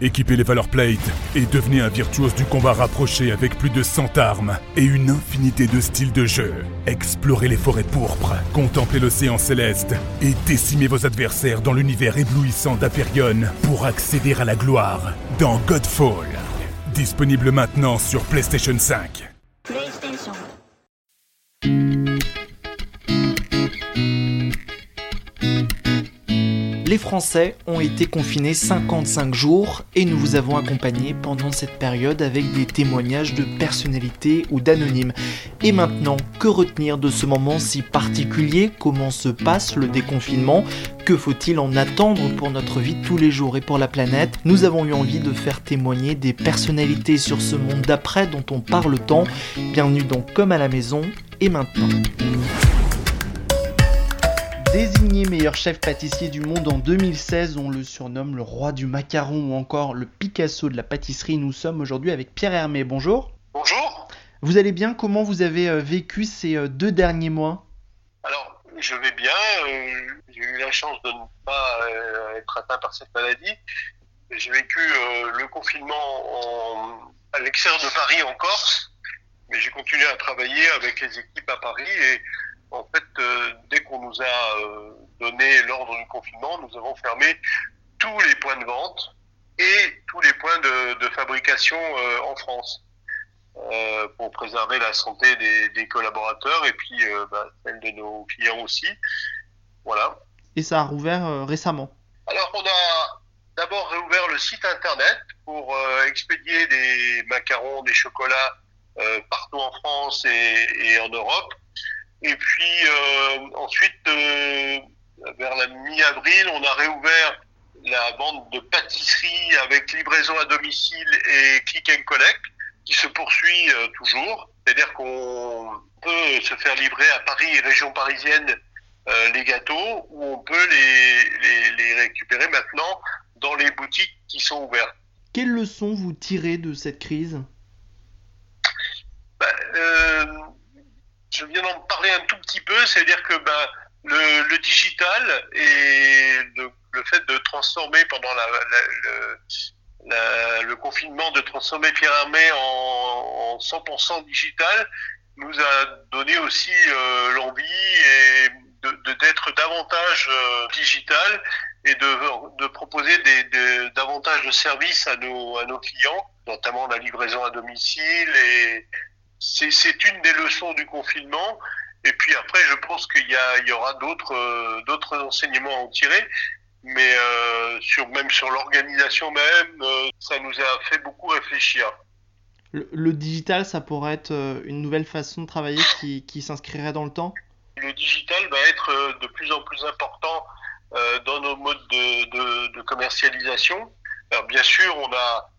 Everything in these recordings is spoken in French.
Équipez les Valor Plate et devenez un virtuose du combat rapproché avec plus de 100 armes et une infinité de styles de jeu. Explorez les forêts pourpres, contemplez l'océan céleste et décimez vos adversaires dans l'univers éblouissant d'Aperion pour accéder à la gloire dans Godfall. Disponible maintenant sur PlayStation 5. PlayStation. Les Français ont été confinés 55 jours et nous vous avons accompagné pendant cette période avec des témoignages de personnalités ou d'anonymes. Et maintenant, que retenir de ce moment si particulier? Comment se passe le déconfinement? Que faut-il en attendre pour notre vie de tous les jours et pour la planète? Nous avons eu envie de faire témoigner des personnalités sur ce monde d'après dont on parle tant. Bienvenue donc comme à la maison et maintenant. Désigné meilleur chef pâtissier du monde en 2016, on le surnomme le roi du macaron ou encore le Picasso de la pâtisserie. Nous sommes aujourd'hui avec Pierre Hermé. Bonjour. Bonjour. Vous allez bien? Comment vous avez euh, vécu ces euh, deux derniers mois? Alors, je vais bien. euh, J'ai eu la chance de ne pas euh, être atteint par cette maladie. J'ai vécu euh, le confinement en- à l'extérieur de Paris, en Corse, mais j'ai continué à travailler avec les équipes à Paris et en fait, euh, dès qu'on nous a euh, donné l'ordre du confinement, nous avons fermé tous les points de vente et tous les points de, de fabrication euh, en France pour préserver la santé des, des collaborateurs et puis bah, celle de nos clients aussi. Voilà. Et ça a rouvert récemment. Alors on a d'abord réouvert le site internet pour expédier des macarons, des chocolats partout en France et, et en Europe. Et puis euh, ensuite, euh, vers la mi-avril, on a réouvert la vente de pâtisserie avec livraison à domicile et click and collect qui se poursuit euh, toujours. C'est-à-dire qu'on peut se faire livrer à Paris et région parisienne euh, les gâteaux ou on peut les, les, les récupérer maintenant dans les boutiques qui sont ouvertes. Quelles leçons vous tirez de cette crise? Euh, je viens d'en parler un tout petit peu, c'est-à-dire que ben, le, digital et le, fait de transformer pendant la, la- le, confinement, de transformer Pierre Hermé en, en 100% digital, nous a donné aussi euh, l'envie de d'être davantage euh, digital et de, de proposer des- davantage de services à nos, à nos clients, notamment la livraison à domicile et c'est une des leçons du confinement. Et puis après, je pense qu'il y, a- il y aura d'autres euh, d'autres enseignements à en tirer. Mais euh, sur même sur l'organisation même, euh, ça nous a fait beaucoup réfléchir. le, le digital, ça pourrait être une nouvelle façon de travailler qui, qui s'inscrirait dans le temps? Le digital va être de plus en plus important dans nos modes de, de, de commercialisation. Alors bien sûr, on a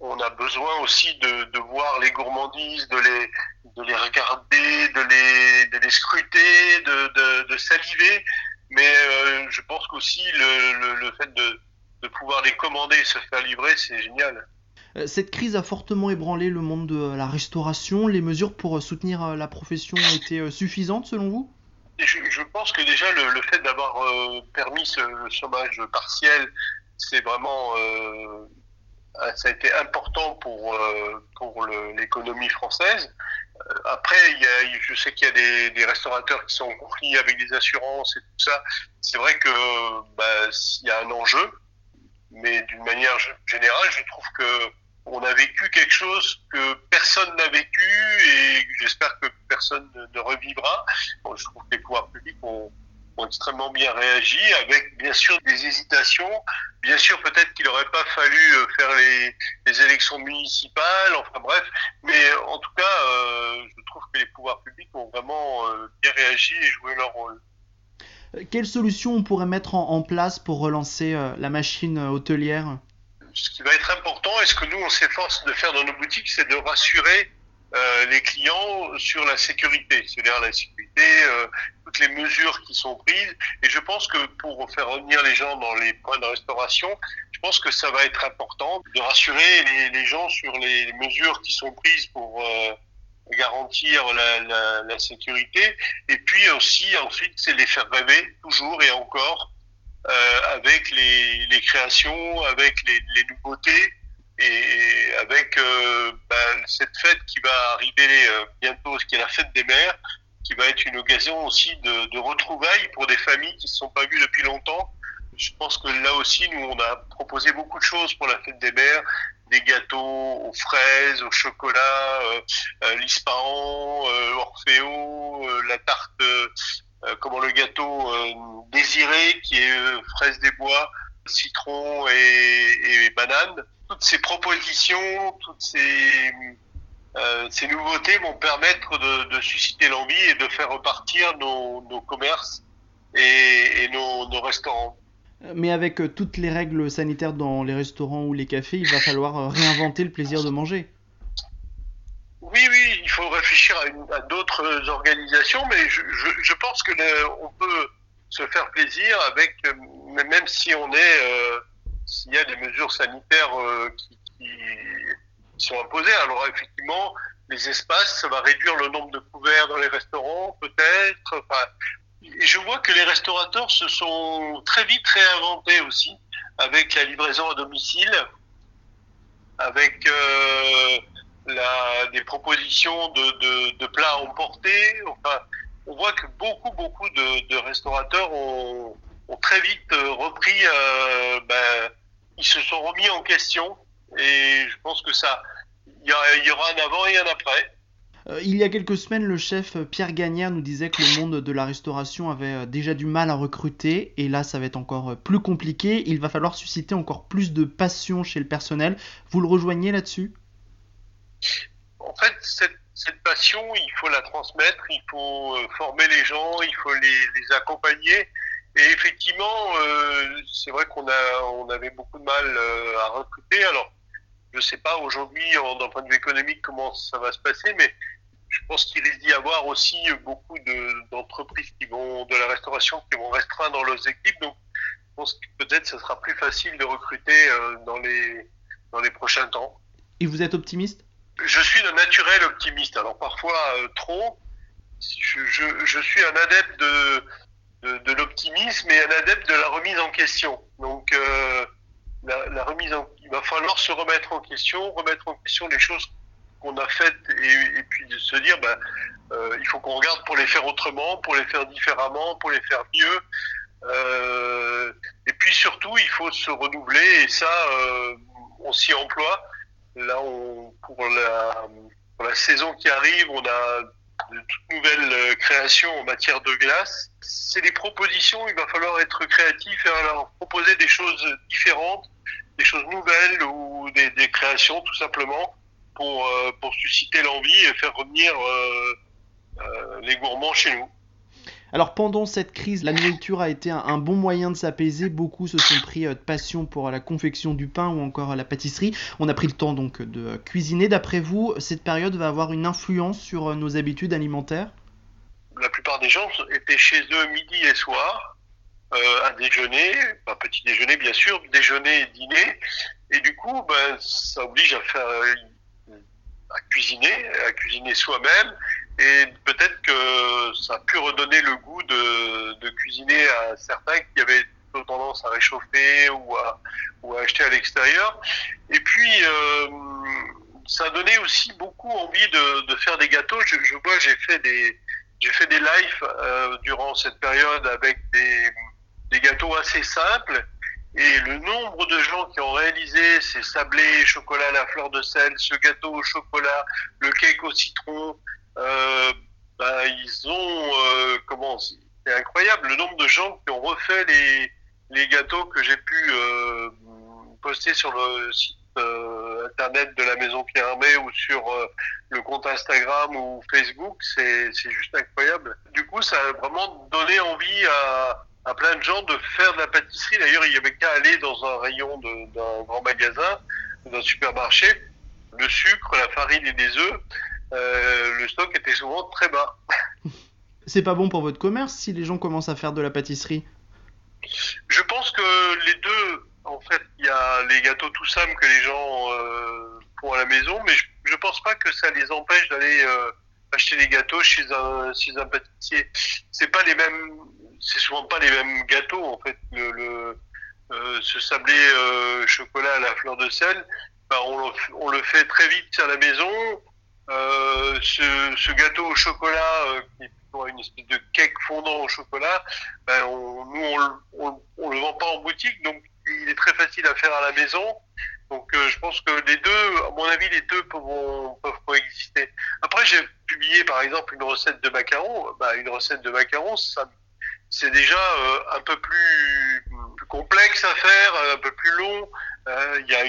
on a besoin aussi de, de voir les gourmandises, de les de les regarder, de les de les scruter, de, de, de saliver. Mais euh, je pense qu'aussi le, le, le fait de, de pouvoir les commander et se faire livrer, c'est génial. Euh, Cette crise a fortement ébranlé le monde de la restauration. Les mesures pour euh, soutenir la profession ont été euh, suffisantes selon vous? Je, je pense que déjà le, le fait d'avoir permis ce, le chômage partiel, c'est vraiment euh, ça a été important pour euh, pour l'économie française. Euh, Après, il y a, je sais qu'il y a des, restaurateurs qui sont en conflit avec des assurances et tout ça. C'est vrai que bah, il y a un enjeu, mais d'une manière générale, je trouve que on a vécu quelque chose que personne n'a vécu et j'espère que personne ne, revivra. Je trouve que les pouvoirs publics ont, ont extrêmement bien réagi avec bien sûr des hésitations. Bien sûr, peut-être qu'il n'aurait pas fallu euh, faire les, les élections municipales, enfin bref. Mais en tout cas, euh, je trouve que les pouvoirs publics ont vraiment euh, bien réagi et joué leur rôle. Quelles solutions on pourrait mettre en, en place pour relancer euh, la machine hôtelière? Ce qui va être important et ce que nous on s'efforce de faire dans nos boutiques, c'est de rassurer euh, les clients sur la sécurité, c'est-à-dire la sécurité, euh, toutes les mesures qui sont prises. Et je pense que pour faire revenir les gens dans les points de restauration, je pense que ça va être important de rassurer les, les gens sur les mesures qui sont prises pour euh, garantir la, la, la sécurité. Et puis aussi ensuite, c'est les faire rêver toujours et encore avec les, créations, avec les, nouveautés et avec ben, cette fête qui va arriver bientôt, ce qui est la fête des mères, qui va être une occasion aussi de, retrouvailles pour des familles qui ne se sont pas vues depuis longtemps. Je pense que là aussi, nous, on a proposé beaucoup de choses pour la fête des mères, des gâteaux aux fraises, au chocolat, euh, euh, l'ispahan, euh, Orfeo, euh, la tarte, comment le gâteau désiré qui est fraise des bois, citron et, et banane. Toutes ces propositions, toutes ces euh, ces nouveautés vont permettre de, de susciter l'envie et de faire repartir nos, nos commerces et, et nos, nos, restaurants. Mais avec euh, toutes les règles sanitaires dans les restaurants ou les cafés, il va falloir euh, réinventer le plaisir de manger. Oui, oui, il faut réfléchir à, à d'autres organisations, mais je, je, je pense que on peut se faire plaisir avec, même si on est, euh, s'il y a des mesures sanitaires euh, qui, sont imposés. Alors effectivement, les espaces, ça va réduire le nombre de couverts dans les restaurants, peut-être. Enfin, je vois que les restaurateurs se sont très vite réinventés aussi, avec la livraison à domicile, avec euh, des propositions de, plats emportés. Enfin, on voit que beaucoup, beaucoup de, restaurateurs ont, ont, très vite repris, euh, ben, ils se sont remis en question et je pense que ça, il y, aura un avant et un après. Euh, il y a quelques semaines, le chef Pierre Gagnère nous disait que le monde de la restauration avait euh, déjà du mal à recruter, et là ça va être encore euh, plus compliqué. Il va falloir susciter encore plus de passion chez le personnel. Vous le rejoignez là-dessus? En fait, cette, cette, passion, il faut la transmettre, il faut former les gens, il faut les, les accompagner. Et effectivement, c'est vrai qu'on a, on avait beaucoup de mal à recruter. Alors, je ne sais pas aujourd'hui, d'un point de vue économique, comment ça va se passer, mais je pense qu'il risque d'y avoir aussi beaucoup d'entreprises qui vont de la restauration qui vont restreindre leurs équipes. Donc, je pense que peut-être ce sera plus facile de recruter euh, dans les dans les prochains temps. Et vous êtes optimiste? Je suis de naturel optimiste. Alors parfois euh, trop. Je, je, je, suis un adepte de de, l'optimisme et un adepte de la remise en question. Donc euh, la, remise il va falloir se remettre en question, remettre en question les choses qu'on a faites et, puis de se dire, ben, euh, il faut qu'on regarde pour les faire autrement, pour les faire différemment, pour les faire mieux. Euh, et puis surtout, il faut se renouveler et ça, on s'y emploie. Là, pour la saison qui arrive, on a de toutes nouvelles créations en matière de glace. C'est des propositions, il va falloir être créatif et proposer des choses différentes des choses nouvelles ou des, créations tout simplement pour, euh, pour susciter l'envie et faire revenir euh, euh, les gourmands chez nous. Alors pendant cette crise, la nourriture a été un, bon moyen de s'apaiser. Beaucoup se sont pris de passion pour la confection du pain ou encore la pâtisserie. On a pris le temps donc de cuisiner. D'après vous, cette période va avoir une influence sur nos habitudes alimentaires? La plupart des gens étaient chez eux midi et soir euh, un déjeuner, un petit déjeuner bien sûr, déjeuner et dîner. Et du coup, ben, ça oblige à faire, à cuisiner, à cuisiner soi-même. Et peut-être que ça a pu redonner le goût de, cuisiner à certains qui avaient tendance à réchauffer ou à, acheter à l'extérieur. Et puis, euh, ça a donné aussi beaucoup envie de, faire des gâteaux. Je, vois, j'ai fait des, j'ai lives euh, durant cette période avec des, des gâteaux assez simples. Et le nombre de gens qui ont réalisé ces sablés chocolat à la fleur de sel, ce gâteau au chocolat, le cake au citron, euh, ben, ils ont euh, comment c'est incroyable le nombre de gens qui ont refait les, les gâteaux que j'ai pu euh, poster sur le site internet de la maison Pierre Hermé ou sur le compte Instagram ou Facebook, c'est juste incroyable. Du coup, ça a vraiment donné envie à, à plein de gens de faire de la pâtisserie. D'ailleurs, il y avait qu'à aller dans un rayon d'un grand magasin, d'un supermarché. Le sucre, la farine et des œufs, euh, le stock était souvent très bas. C'est pas bon pour votre commerce si les gens commencent à faire de la pâtisserie? Je pense que les deux, en fait, il y a les gâteaux tout simples que les gens euh, font à la maison, mais je, je pense pas que ça les empêche d'aller euh, acheter des gâteaux chez un, chez un pâtissier. C'est pas les mêmes c'est souvent pas les mêmes gâteaux en fait. Le, ce sablé chocolat à la fleur de sel, ben, on, le, fait très vite à la maison. Ce, ce, gâteau au chocolat qui est une espèce de cake fondant au chocolat, ben on, nous on, on, le vend pas en boutique, donc il est très facile à faire à la maison. Donc euh, je pense que les deux, à mon avis, les deux peuvent, coexister. Après, j'ai publié par exemple une recette de macarons. Bah, une recette de macarons, c'est déjà euh, un peu plus, complexe à faire, un peu plus long. Euh, il y a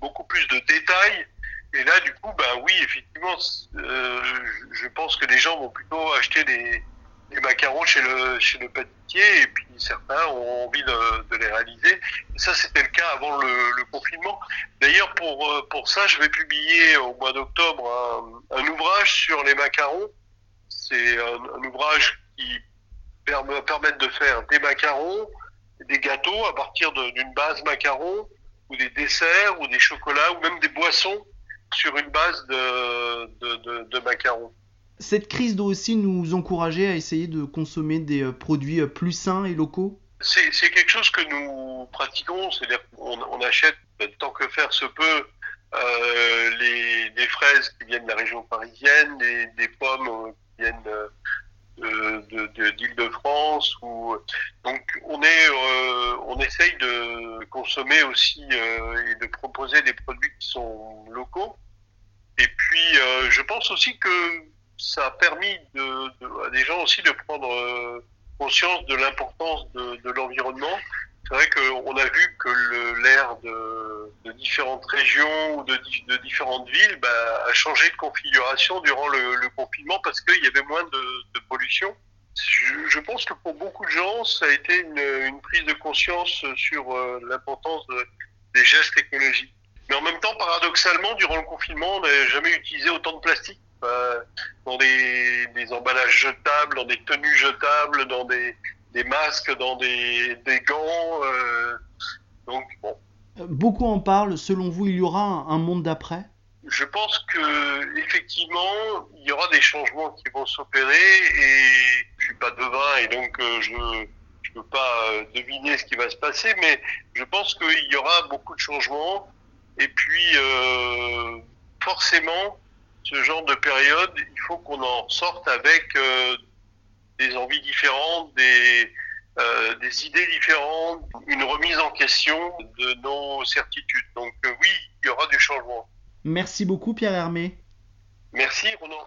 beaucoup plus de détails. Et là, du coup, bah oui, effectivement, euh, je pense que les gens vont plutôt acheter des, macarons chez le chez le pâtissier et puis certains ont envie de, les réaliser. Et ça, c'était le cas avant le, confinement. D'ailleurs, pour euh, pour ça, je vais publier au mois d'octobre un, ouvrage sur les macarons. C'est un, ouvrage qui permet permettre de faire des macarons, des gâteaux à partir d'une base macaron ou des desserts ou des chocolats ou même des boissons sur une base de, de, de, macarons. Cette crise doit aussi nous encourager à essayer de consommer des euh, produits euh, plus sains et locaux? C'est quelque chose que nous pratiquons, c'est-à-dire qu'on on achète tant que faire se peut euh, les, des fraises qui viennent de la région parisienne, des, des pommes qui viennent d'Île-de-France. Ou... Donc on, est, euh, on essaye de consommer aussi euh, et de proposer des produits qui sont Et puis euh, je pense aussi que ça a permis à des gens aussi de prendre conscience de l'importance de, l'environnement c'est vrai qu'on a vu que l'air de, différentes régions ou de, différentes villes bah, a changé de configuration durant le, confinement parce qu'il y avait moins de, pollution. Je, pense que pour beaucoup de gens, ça a été une, une prise de conscience sur euh, l'importance des gestes écologiques. Mais en même temps, paradoxalement, durant le confinement, on n'a jamais utilisé autant de plastique euh, dans des, des emballages jetables, dans des tenues jetables, dans des, des masques dans des, des gants. Euh, donc bon. Beaucoup en parlent. Selon vous, il y aura un, un monde d'après? Je pense que effectivement, il y aura des changements qui vont s'opérer et je suis pas devin et donc euh, je je peux pas euh, deviner ce qui va se passer, mais je pense qu'il y aura beaucoup de changements et puis euh, forcément ce genre de période, il faut qu'on en sorte avec euh, des envies différentes, des, euh, des idées différentes, une remise en question de nos certitudes. Donc oui, il y aura du changement. Merci beaucoup Pierre Hermé. Merci Ronan.